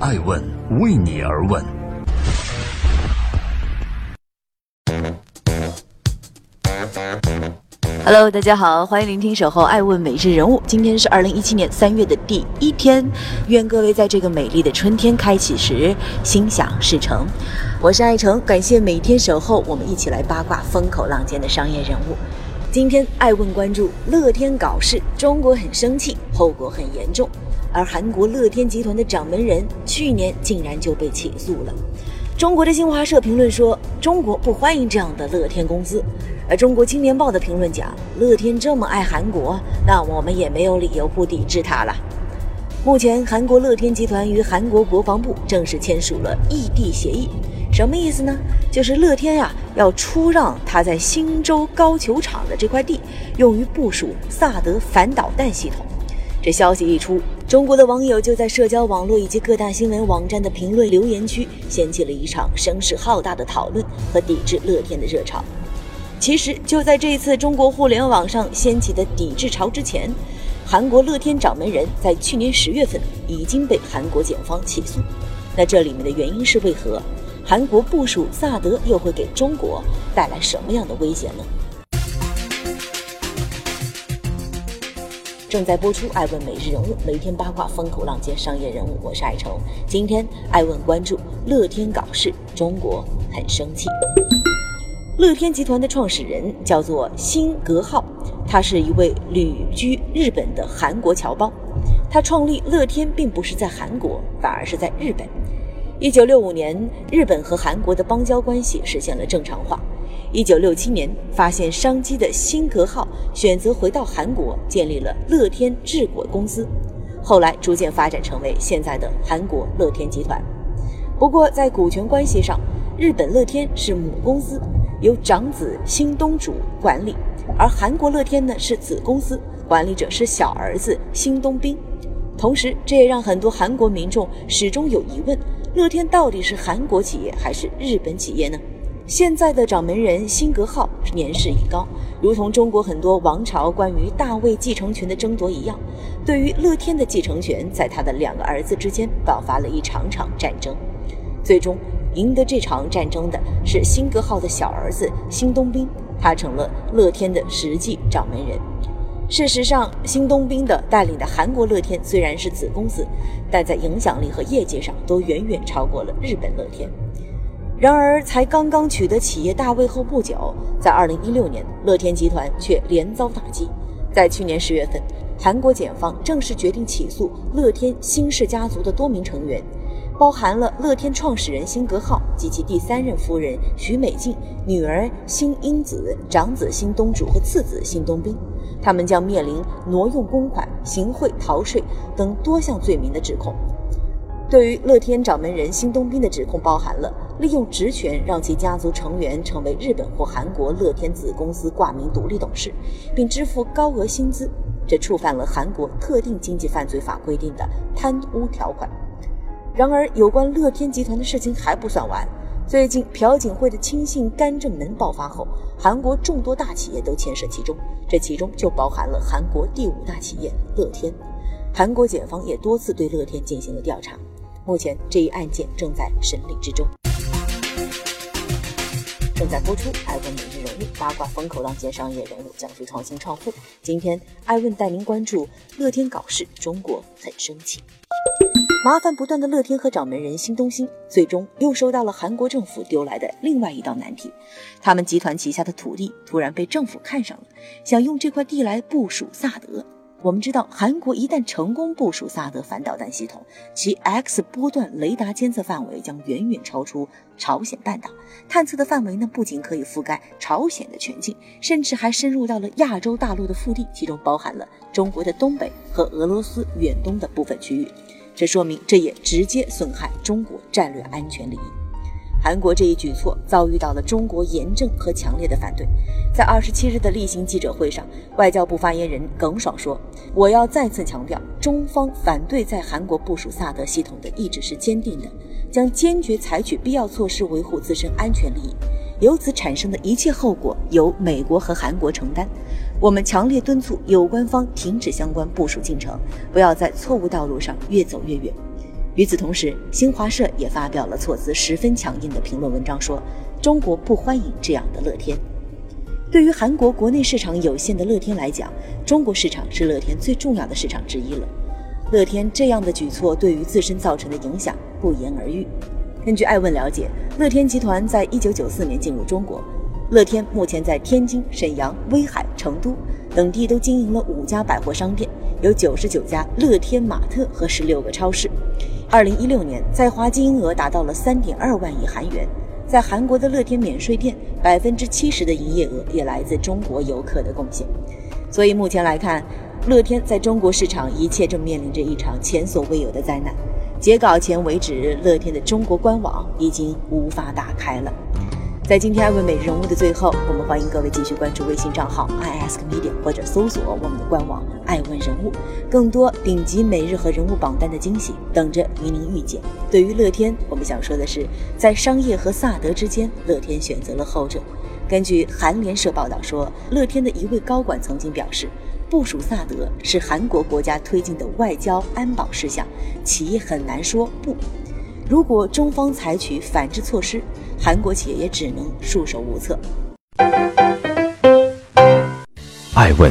爱问为你而问。Hello，大家好，欢迎聆听《守候爱问每日人物》。今天是二零一七年三月的第一天，愿各位在这个美丽的春天开启时心想事成。我是爱成，感谢每天守候，我们一起来八卦风口浪尖的商业人物。今天爱问关注乐天搞事，中国很生气，后果很严重。而韩国乐天集团的掌门人去年竟然就被起诉了。中国的新华社评论说，中国不欢迎这样的乐天公司。而中国青年报的评论讲，乐天这么爱韩国，那我们也没有理由不抵制它了。目前，韩国乐天集团与韩国国防部正式签署了异地协议，什么意思呢？就是乐天呀要出让他在新洲高球场的这块地，用于部署萨德反导弹系统。这消息一出，中国的网友就在社交网络以及各大新闻网站的评论留言区掀起了一场声势浩大的讨论和抵制乐天的热潮。其实就在这一次中国互联网上掀起的抵制潮之前，韩国乐天掌门人在去年十月份已经被韩国检方起诉。那这里面的原因是为何？韩国部署萨德又会给中国带来什么样的威胁呢？正在播出《爱问每日人物》，每天八卦风口浪尖商业人物，我是爱成。今天爱问关注乐天搞事，中国很生气。乐天集团的创始人叫做辛格浩，他是一位旅居日本的韩国侨胞。他创立乐天并不是在韩国，反而是在日本。一九六五年，日本和韩国的邦交关系实现了正常化。一九六七年，发现商机的辛格浩选择回到韩国，建立了乐天制果公司，后来逐渐发展成为现在的韩国乐天集团。不过，在股权关系上，日本乐天是母公司。由长子新东主管理，而韩国乐天呢是子公司，管理者是小儿子新东彬。同时，这也让很多韩国民众始终有疑问：乐天到底是韩国企业还是日本企业呢？现在的掌门人辛格浩年事已高，如同中国很多王朝关于大位继承权的争夺一样，对于乐天的继承权，在他的两个儿子之间爆发了一场场战争，最终。赢得这场战争的是辛格浩的小儿子辛东兵，他成了乐天的实际掌门人。事实上，辛东兵的带领的韩国乐天虽然是子公司，但在影响力和业绩上都远远超过了日本乐天。然而，才刚刚取得企业大位后不久，在2016年，乐天集团却连遭打击。在去年十月份，韩国检方正式决定起诉乐天辛氏家族的多名成员。包含了乐天创始人辛格浩及其第三任夫人徐美静、女儿辛英子、长子辛东主和次子辛东彬，他们将面临挪用公款、行贿逃税等多项罪名的指控。对于乐天掌门人辛东彬的指控，包含了利用职权让其家族成员成为日本或韩国乐天子公司挂名独立董事，并支付高额薪资，这触犯了韩国特定经济犯罪法规定的贪污条款。然而，有关乐天集团的事情还不算完。最近，朴槿惠的亲信干政门爆发后，韩国众多大企业都牵涉其中，这其中就包含了韩国第五大企业乐天。韩国检方也多次对乐天进行了调查，目前这一案件正在审理之中。正在播出《爱问每日人物》，八卦风口浪尖商业人物，讲述创新创富。今天，爱问带您关注乐天搞事，中国很生气。麻烦不断的乐天和掌门人辛东兴，最终又收到了韩国政府丢来的另外一道难题。他们集团旗下的土地突然被政府看上了，想用这块地来部署萨德。我们知道，韩国一旦成功部署萨德反导弹系统，其 X 波段雷达监测范围将远远超出朝鲜半岛。探测的范围呢，不仅可以覆盖朝鲜的全境，甚至还深入到了亚洲大陆的腹地，其中包含了中国的东北和俄罗斯远东的部分区域。这说明，这也直接损害中国战略安全利益。韩国这一举措遭遇到了中国严正和强烈的反对。在二十七日的例行记者会上，外交部发言人耿爽说：“我要再次强调，中方反对在韩国部署萨德系统的意志是坚定的，将坚决采取必要措施维护自身安全利益。由此产生的一切后果由美国和韩国承担。我们强烈敦促有关方停止相关部署进程，不要在错误道路上越走越远。”与此同时，新华社也发表了措辞十分强硬的评论文章，说中国不欢迎这样的乐天。对于韩国国内市场有限的乐天来讲，中国市场是乐天最重要的市场之一了。乐天这样的举措对于自身造成的影响不言而喻。根据艾问了解，乐天集团在一九九四年进入中国。乐天目前在天津、沈阳、威海、成都等地都经营了五家百货商店，有九十九家乐天玛特和十六个超市。二零一六年在华经营额达到了三点二万亿韩元。在韩国的乐天免税店，百分之七十的营业额也来自中国游客的贡献。所以目前来看，乐天在中国市场一切正面临着一场前所未有的灾难。截稿前为止，乐天的中国官网已经无法打开了。在今天艾问每日人物的最后，我们欢迎各位继续关注微信账号 i ask media 或者搜索我们的官网爱问人物，更多顶级每日和人物榜单的惊喜等着与您遇见。对于乐天，我们想说的是，在商业和萨德之间，乐天选择了后者。根据韩联社报道说，乐天的一位高管曾经表示，部署萨德是韩国国家推进的外交安保事项，企业很难说不。如果中方采取反制措施，韩国企业也只能束手无策。爱问